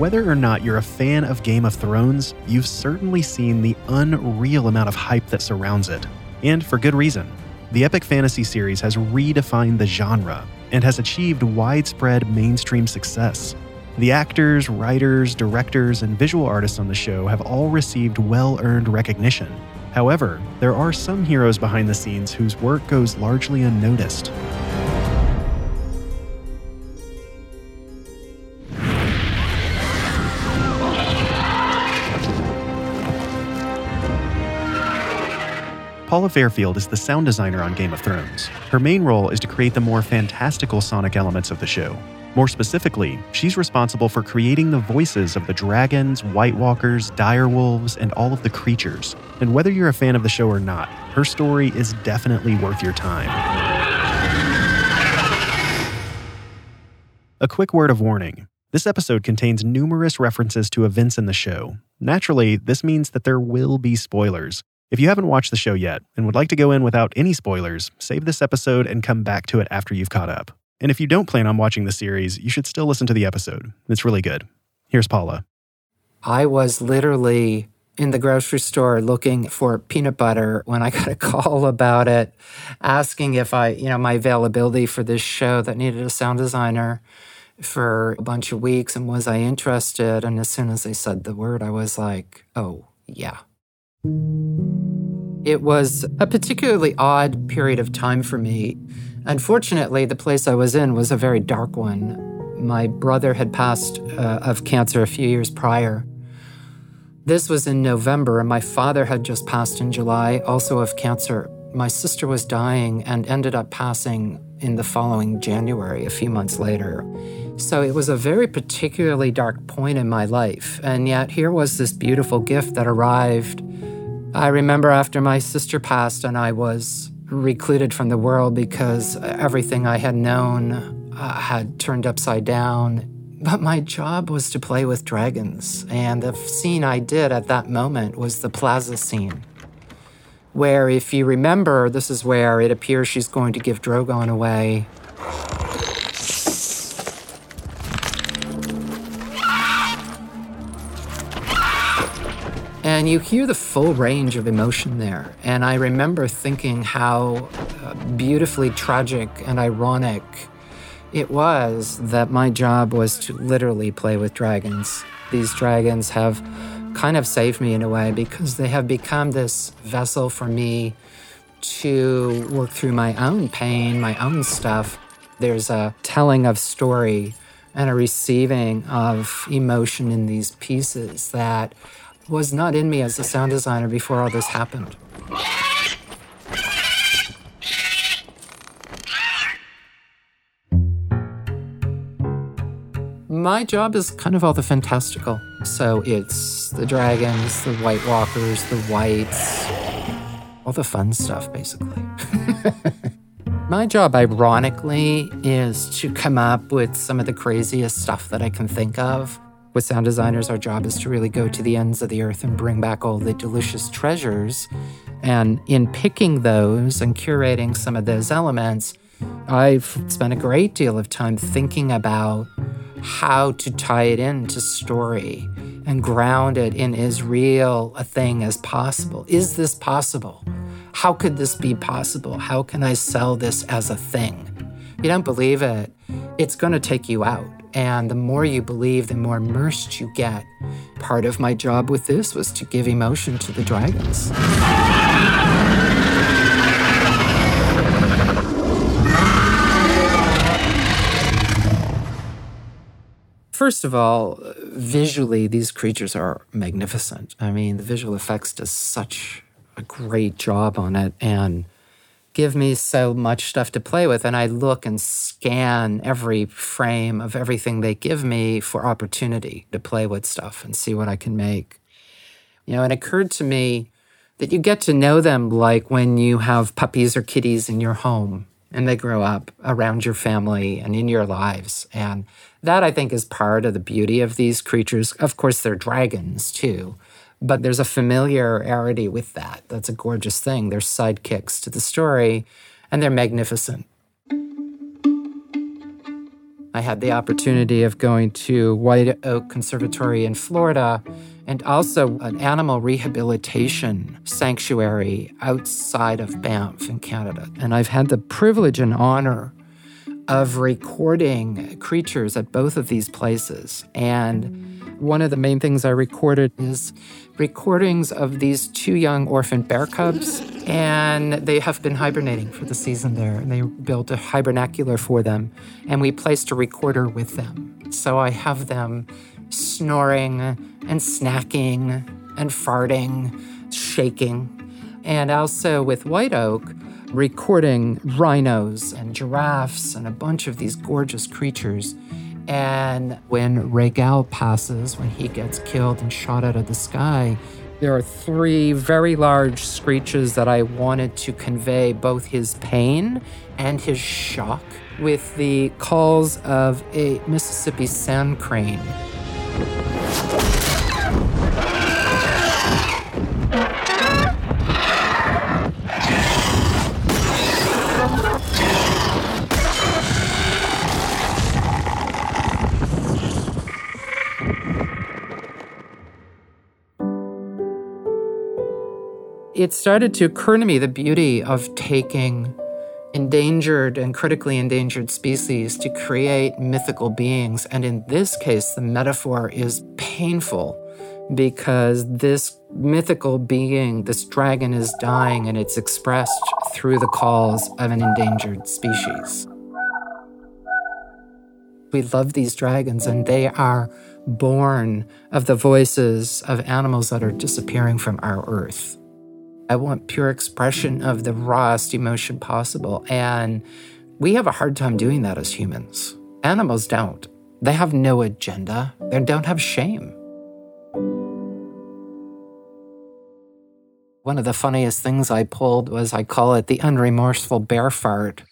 Whether or not you're a fan of Game of Thrones, you've certainly seen the unreal amount of hype that surrounds it. And for good reason. The epic fantasy series has redefined the genre and has achieved widespread mainstream success. The actors, writers, directors, and visual artists on the show have all received well earned recognition. However, there are some heroes behind the scenes whose work goes largely unnoticed. Paula Fairfield is the sound designer on Game of Thrones. Her main role is to create the more fantastical sonic elements of the show. More specifically, she's responsible for creating the voices of the dragons, White Walkers, direwolves, and all of the creatures. And whether you're a fan of the show or not, her story is definitely worth your time. A quick word of warning this episode contains numerous references to events in the show. Naturally, this means that there will be spoilers. If you haven't watched the show yet and would like to go in without any spoilers, save this episode and come back to it after you've caught up. And if you don't plan on watching the series, you should still listen to the episode. It's really good. Here's Paula. I was literally in the grocery store looking for peanut butter when I got a call about it, asking if I, you know, my availability for this show that needed a sound designer for a bunch of weeks and was I interested? And as soon as they said the word, I was like, oh, yeah. It was a particularly odd period of time for me. Unfortunately, the place I was in was a very dark one. My brother had passed uh, of cancer a few years prior. This was in November, and my father had just passed in July, also of cancer. My sister was dying and ended up passing in the following January, a few months later. So it was a very particularly dark point in my life. And yet, here was this beautiful gift that arrived I remember after my sister passed and I was recluded from the world because everything I had known uh, had turned upside down. But my job was to play with dragons, and the scene I did at that moment was the plaza scene. Where, if you remember, this is where it appears she's going to give Drogon away. And you hear the full range of emotion there. And I remember thinking how uh, beautifully tragic and ironic it was that my job was to literally play with dragons. These dragons have kind of saved me in a way because they have become this vessel for me to work through my own pain, my own stuff. There's a telling of story and a receiving of emotion in these pieces that was not in me as a sound designer before all this happened. My job is kind of all the fantastical. So it's the dragons, the White Walkers, the Whites, all the fun stuff, basically. My job, ironically, is to come up with some of the craziest stuff that I can think of with sound designers, our job is to really go to the ends of the earth and bring back all the delicious treasures. And in picking those and curating some of those elements, I've spent a great deal of time thinking about how to tie it into story and grounded in as real a thing as possible. Is this possible? How could this be possible? How can I sell this as a thing? If you don't believe it, it's going to take you out. And the more you believe, the more immersed you get. Part of my job with this was to give emotion to the dragons. First of all, visually, these creatures are magnificent. I mean, the visual effects does such a great job on it. And give me so much stuff to play with. And I look and scan every frame of everything they give me for opportunity to play with stuff and see what I can make. You know, it occurred to me that you get to know them like when you have puppies or kitties in your home and they grow up around your family and in your lives. And that I think is part of the beauty of these creatures. Of course, they're dragons too, but there's a familiarity with that. That's a gorgeous thing. They're sidekicks to the story, and they're magnificent. I had the opportunity of going to White Oak Conservatory in Florida and also an animal rehabilitation sanctuary outside of Banff in Canada. And I've had the privilege and honor of recording creatures at both of these places. And one of the main things I recorded is recordings of these two young orphan bear cubs. And they have been hibernating for the season there. And they built a hibernacular for them. And we placed a recorder with them. So I have them snoring and snacking and farting, shaking. And also with White Oak, recording rhinos and giraffes and a bunch of these gorgeous creatures. And when Rhaegal passes, when he gets killed and shot out of the sky, there are three very large screeches that I wanted to convey both his pain and his shock with the calls of a Mississippi sand crane. It started to occur to me the beauty of taking endangered and critically endangered species to create mythical beings. And in this case, the metaphor is painful because this mythical being, this dragon, is dying and it's expressed through the calls of an endangered species. We love these dragons, and they are born of the voices of animals that are disappearing from our earth. I want pure expression of the rawest emotion possible. And we have a hard time doing that as humans. Animals don't. They have no agenda, they don't have shame. One of the funniest things I pulled was I call it the unremorseful bear fart.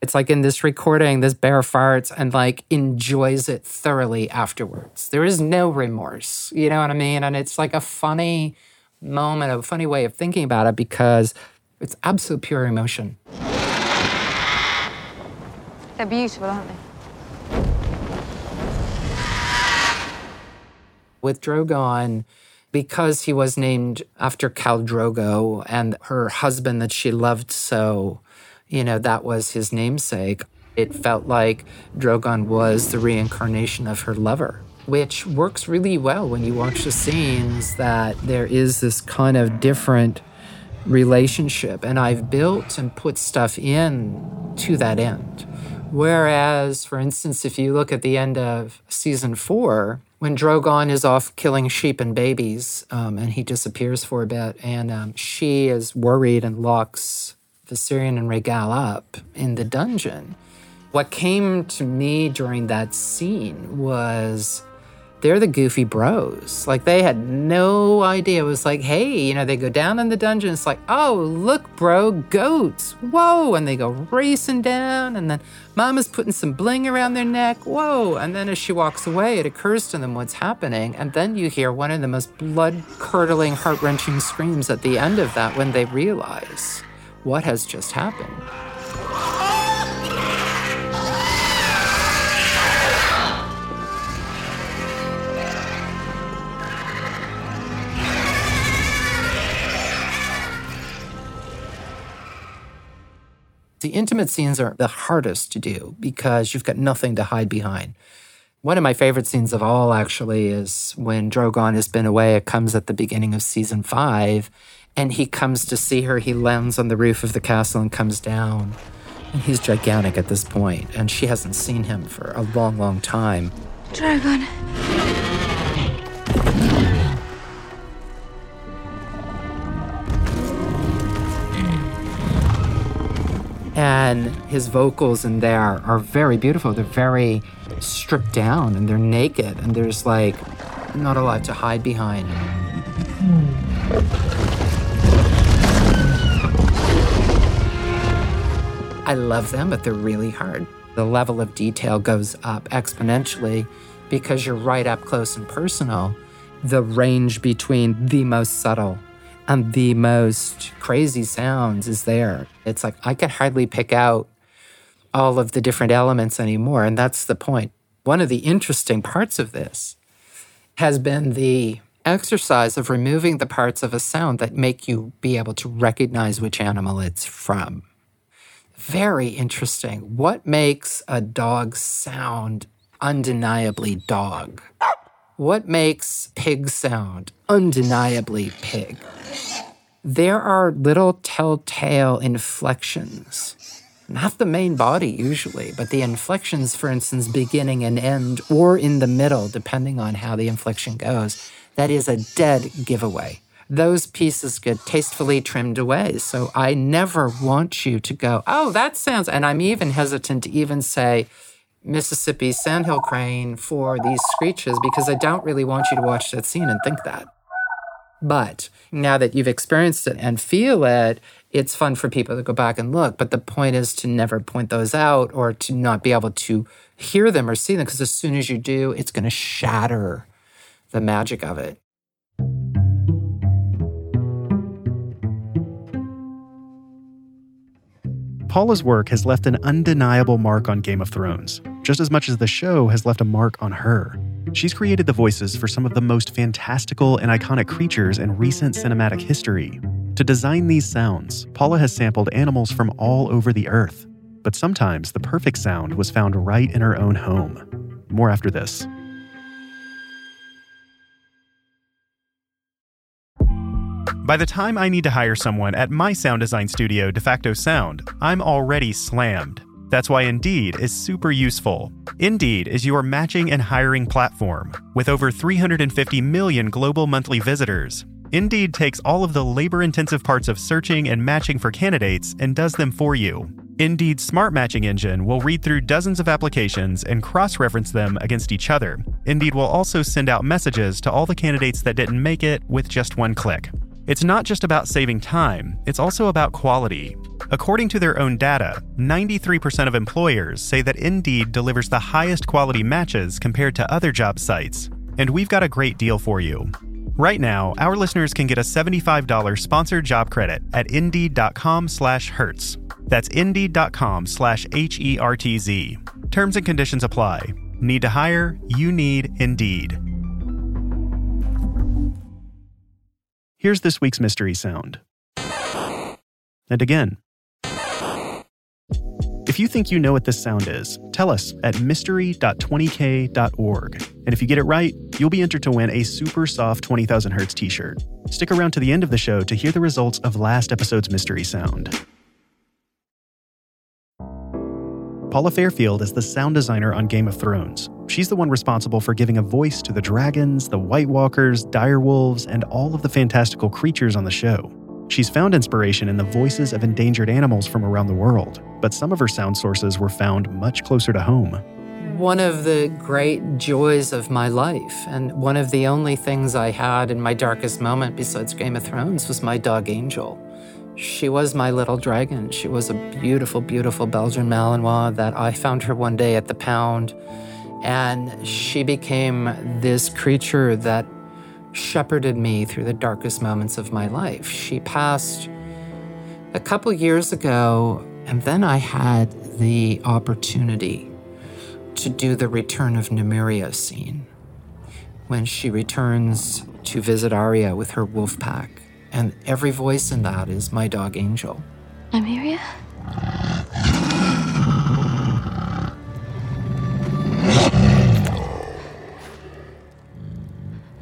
It's like in this recording, this bear farts and like enjoys it thoroughly afterwards. There is no remorse. You know what I mean? And it's like a funny moment, a funny way of thinking about it because it's absolute pure emotion. They're beautiful, aren't they? With Drogon, because he was named after Khal Drogo and her husband that she loved so, you know, that was his namesake. It felt like Drogon was the reincarnation of her lover, which works really well when you watch the scenes that there is this kind of different relationship. And I've built and put stuff in to that end. Whereas, for instance, if you look at the end of season four, when Drogon is off killing sheep and babies, um, and he disappears for a bit, and um, she is worried and locks Viserion and Rhaegal up in the dungeon. What came to me during that scene was they're the goofy bros. Like they had no idea. It was like, hey, you know, they go down in the dungeon. It's like, oh, look, bro, goats. Whoa. And they go racing down. And then mama's putting some bling around their neck. Whoa. And then as she walks away, it occurs to them what's happening. And then you hear one of the most blood curdling, heart wrenching screams at the end of that when they realize what has just happened. The intimate scenes are the hardest to do because you've got nothing to hide behind. One of my favorite scenes of all, actually, is when Drogon has been away. It comes at the beginning of season five, and he comes to see her. He lands on the roof of the castle and comes down. And he's gigantic at this point, and she hasn't seen him for a long, long time. Dragon. And his vocals in there are very beautiful. They're very stripped down and they're naked, and there's like not a lot to hide behind. Hmm. I love them, but they're really hard. The level of detail goes up exponentially because you're right up close and personal. The range between the most subtle and the most crazy sounds is there. It's like I can hardly pick out all of the different elements anymore. And that's the point. One of the interesting parts of this has been the exercise of removing the parts of a sound that make you be able to recognize which animal it's from. Very interesting. What makes a dog sound undeniably dog? What makes pig sound undeniably pig? There are little telltale inflections. Not the main body usually, but the inflections, for instance, beginning and end, or in the middle, depending on how the inflection goes, that is a dead giveaway those pieces get tastefully trimmed away. So I never want you to go, oh, that sounds, and I'm even hesitant to even say Mississippi sandhill crane for these screeches because I don't really want you to watch that scene and think that. But now that you've experienced it and feel it, it's fun for people to go back and look. But the point is to never point those out or to not be able to hear them or see them because as soon as you do, it's going to shatter the magic of it. Paula's work has left an undeniable mark on Game of Thrones, just as much as the show has left a mark on her. She's created the voices for some of the most fantastical and iconic creatures in recent cinematic history. To design these sounds, Paula has sampled animals from all over the earth. But sometimes the perfect sound was found right in her own home. More after this. By the time I need to hire someone at my sound design studio, DeFacto Sound, I'm already slammed. That's why Indeed is super useful. Indeed is your matching and hiring platform. With over 350 million global monthly visitors, Indeed takes all of the labor intensive parts of searching and matching for candidates and does them for you. Indeed's smart matching engine will read through dozens of applications and cross reference them against each other. Indeed will also send out messages to all the candidates that didn't make it with just one click. It's not just about saving time, it's also about quality. According to their own data, 93% of employers say that Indeed delivers the highest quality matches compared to other job sites. And we've got a great deal for you. Right now, our listeners can get a $75 sponsored job credit at indeed.com slash hertz. That's indeed.com slash H E R T Z. Terms and conditions apply. Need to hire? You need Indeed. Here's this week's mystery sound. And again. If you think you know what this sound is, tell us at mystery.20k.org. And if you get it right, you'll be entered to win a super soft 20,000 Hertz t shirt. Stick around to the end of the show to hear the results of last episode's mystery sound. Paula Fairfield is the sound designer on Game of Thrones. She's the one responsible for giving a voice to the dragons, the White Walkers, direwolves, and all of the fantastical creatures on the show. She's found inspiration in the voices of endangered animals from around the world, but some of her sound sources were found much closer to home. One of the great joys of my life, and one of the only things I had in my darkest moment besides Game of Thrones, was my dog Angel. She was my little dragon. She was a beautiful, beautiful Belgian Malinois that I found her one day at the pound. And she became this creature that shepherded me through the darkest moments of my life. She passed a couple years ago, and then I had the opportunity to do the Return of Nymeria scene when she returns to visit Arya with her wolf pack. And every voice in that is my dog Angel. Nymeria?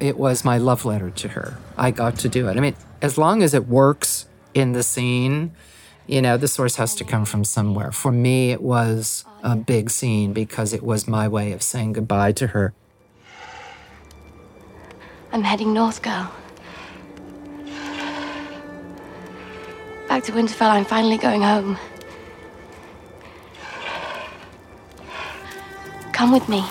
It was my love letter to her. I got to do it. I mean, as long as it works in the scene, you know, the source has to come from somewhere. For me, it was a big scene because it was my way of saying goodbye to her. I'm heading north, girl. Back to Winterfell, I'm finally going home. Come with me.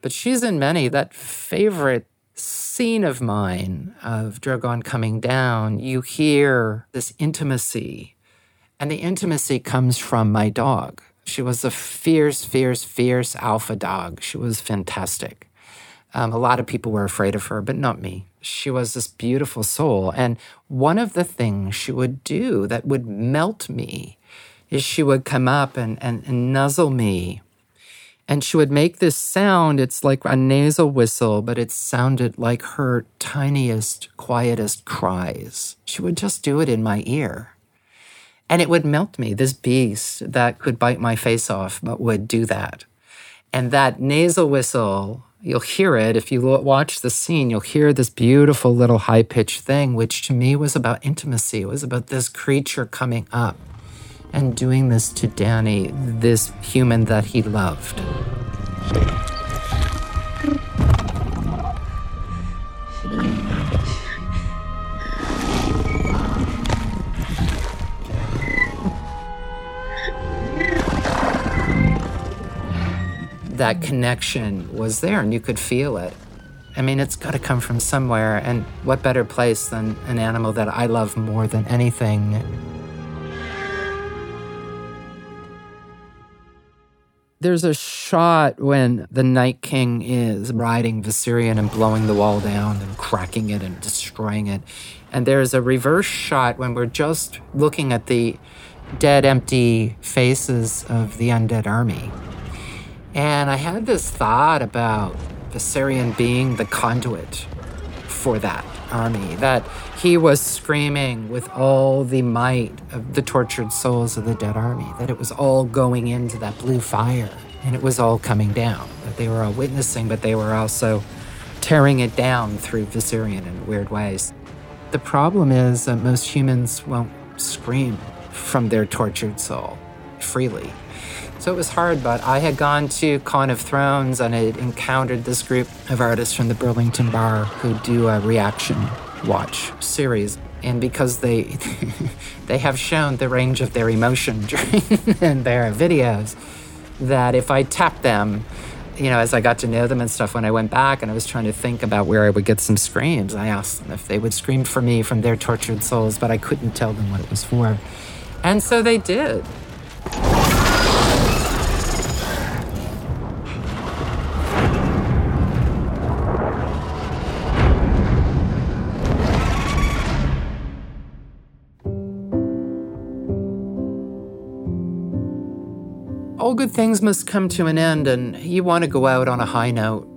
But she's in many, that favorite scene of mine of Drogon coming down. You hear this intimacy, and the intimacy comes from my dog. She was a fierce, fierce, fierce alpha dog. She was fantastic. Um, a lot of people were afraid of her, but not me. She was this beautiful soul. And one of the things she would do that would melt me is she would come up and, and, and nuzzle me and she would make this sound. It's like a nasal whistle, but it sounded like her tiniest, quietest cries. She would just do it in my ear. And it would melt me, this beast that could bite my face off, but would do that. And that nasal whistle, you'll hear it. If you watch the scene, you'll hear this beautiful little high pitched thing, which to me was about intimacy. It was about this creature coming up and doing this to Dany, this human that he loved. That connection was there and you could feel it. I mean, it's got to come from somewhere. And what better place than an animal that I love more than anything There's a shot when the Night King is riding Viserion and blowing the wall down and cracking it and destroying it. And there's a reverse shot when we're just looking at the dead, empty faces of the undead army. And I had this thought about Viserion being the conduit for that army, that he was screaming with all the might of the tortured souls of the dead army, that it was all going into that blue fire and it was all coming down, that they were all witnessing, but they were also tearing it down through Viserion in weird ways. The problem is that most humans won't scream from their tortured soul freely. So it was hard, but I had gone to Con of Thrones and I had encountered this group of artists from the Burlington Bar who do a reaction watch series. And because they they have shown the range of their emotion during their videos, that if I tapped them, you know, as I got to know them and stuff, when I went back and I was trying to think about where I would get some screams, I asked them if they would scream for me from their tortured souls, but I couldn't tell them what it was for. And so they did. All good things must come to an end, and you want to go out on a high note.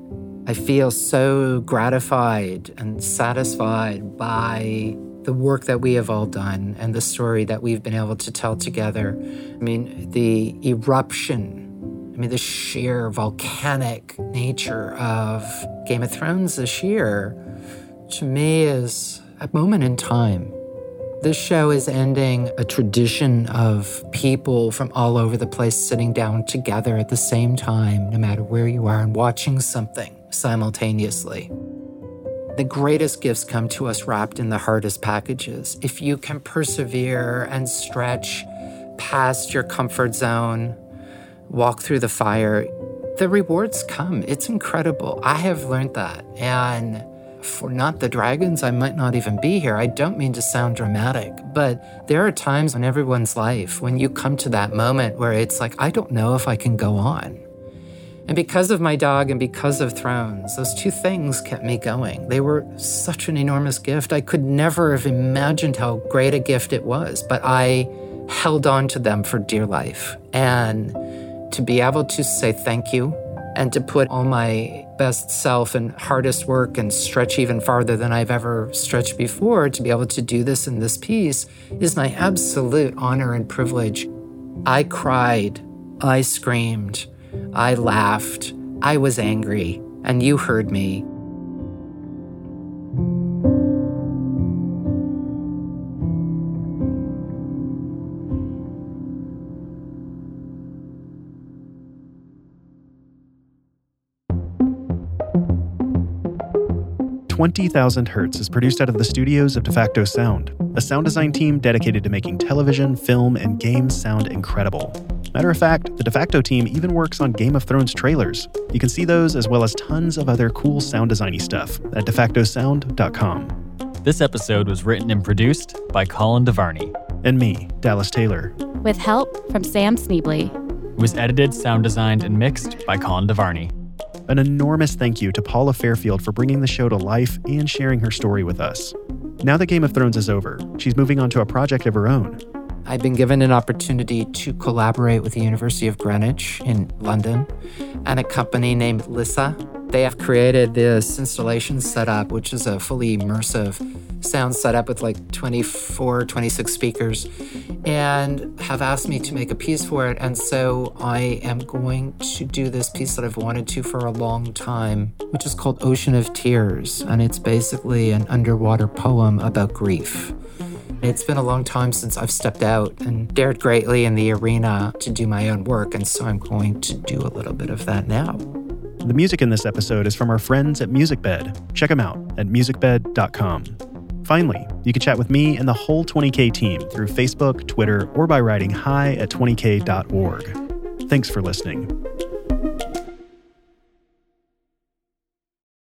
I feel so gratified and satisfied by the work that we have all done and the story that we've been able to tell together. I mean, the eruption, I mean, the sheer volcanic nature of Game of Thrones this year, to me, is a moment in time. This show is ending a tradition of people from all over the place sitting down together at the same time, no matter where you are, and watching something simultaneously. The greatest gifts come to us wrapped in the hardest packages. If you can persevere and stretch past your comfort zone, walk through the fire, the rewards come. It's incredible. I have learned that. And for not the dragons, I might not even be here. I don't mean to sound dramatic, but there are times in everyone's life when you come to that moment where it's like, I don't know if I can go on. And because of my dog and because of Thrones, those two things kept me going. They were such an enormous gift. I could never have imagined how great a gift it was, but I held on to them for dear life. And to be able to say thank you and to put all my best self and hardest work and stretch even farther than I've ever stretched before to be able to do this in this piece is my absolute honor and privilege. I cried, I screamed, I laughed, I was angry, and you heard me. 20,000 Hertz is produced out of the studios of DeFacto Sound, a sound design team dedicated to making television, film, and games sound incredible. Matter of fact, the DeFacto team even works on Game of Thrones trailers. You can see those as well as tons of other cool sound designy stuff at defactosound.com. This episode was written and produced by Colin DeVarney. And me, Dallas Taylor. With help from Sam Sneebly. It was edited, sound designed, and mixed by Colin DeVarney. An enormous thank you to Paula Fairfield for bringing the show to life and sharing her story with us. Now that Game of Thrones is over, she's moving on to a project of her own. I've been given an opportunity to collaborate with the University of Greenwich in London and a company named Lissa. They have created this installation setup, which is a fully immersive sound setup with like 24, 26 speakers, and have asked me to make a piece for it. And so I am going to do this piece that I've wanted to for a long time, which is called Ocean of Tears. And it's basically an underwater poem about grief. It's been a long time since I've stepped out and dared greatly in the arena to do my own work, and so I'm going to do a little bit of that now. The music in this episode is from our friends at MusicBed. Check them out at musicbed.com. Finally, you can chat with me and the whole 20K team through Facebook, Twitter, or by writing hi at 20k.org. Thanks for listening.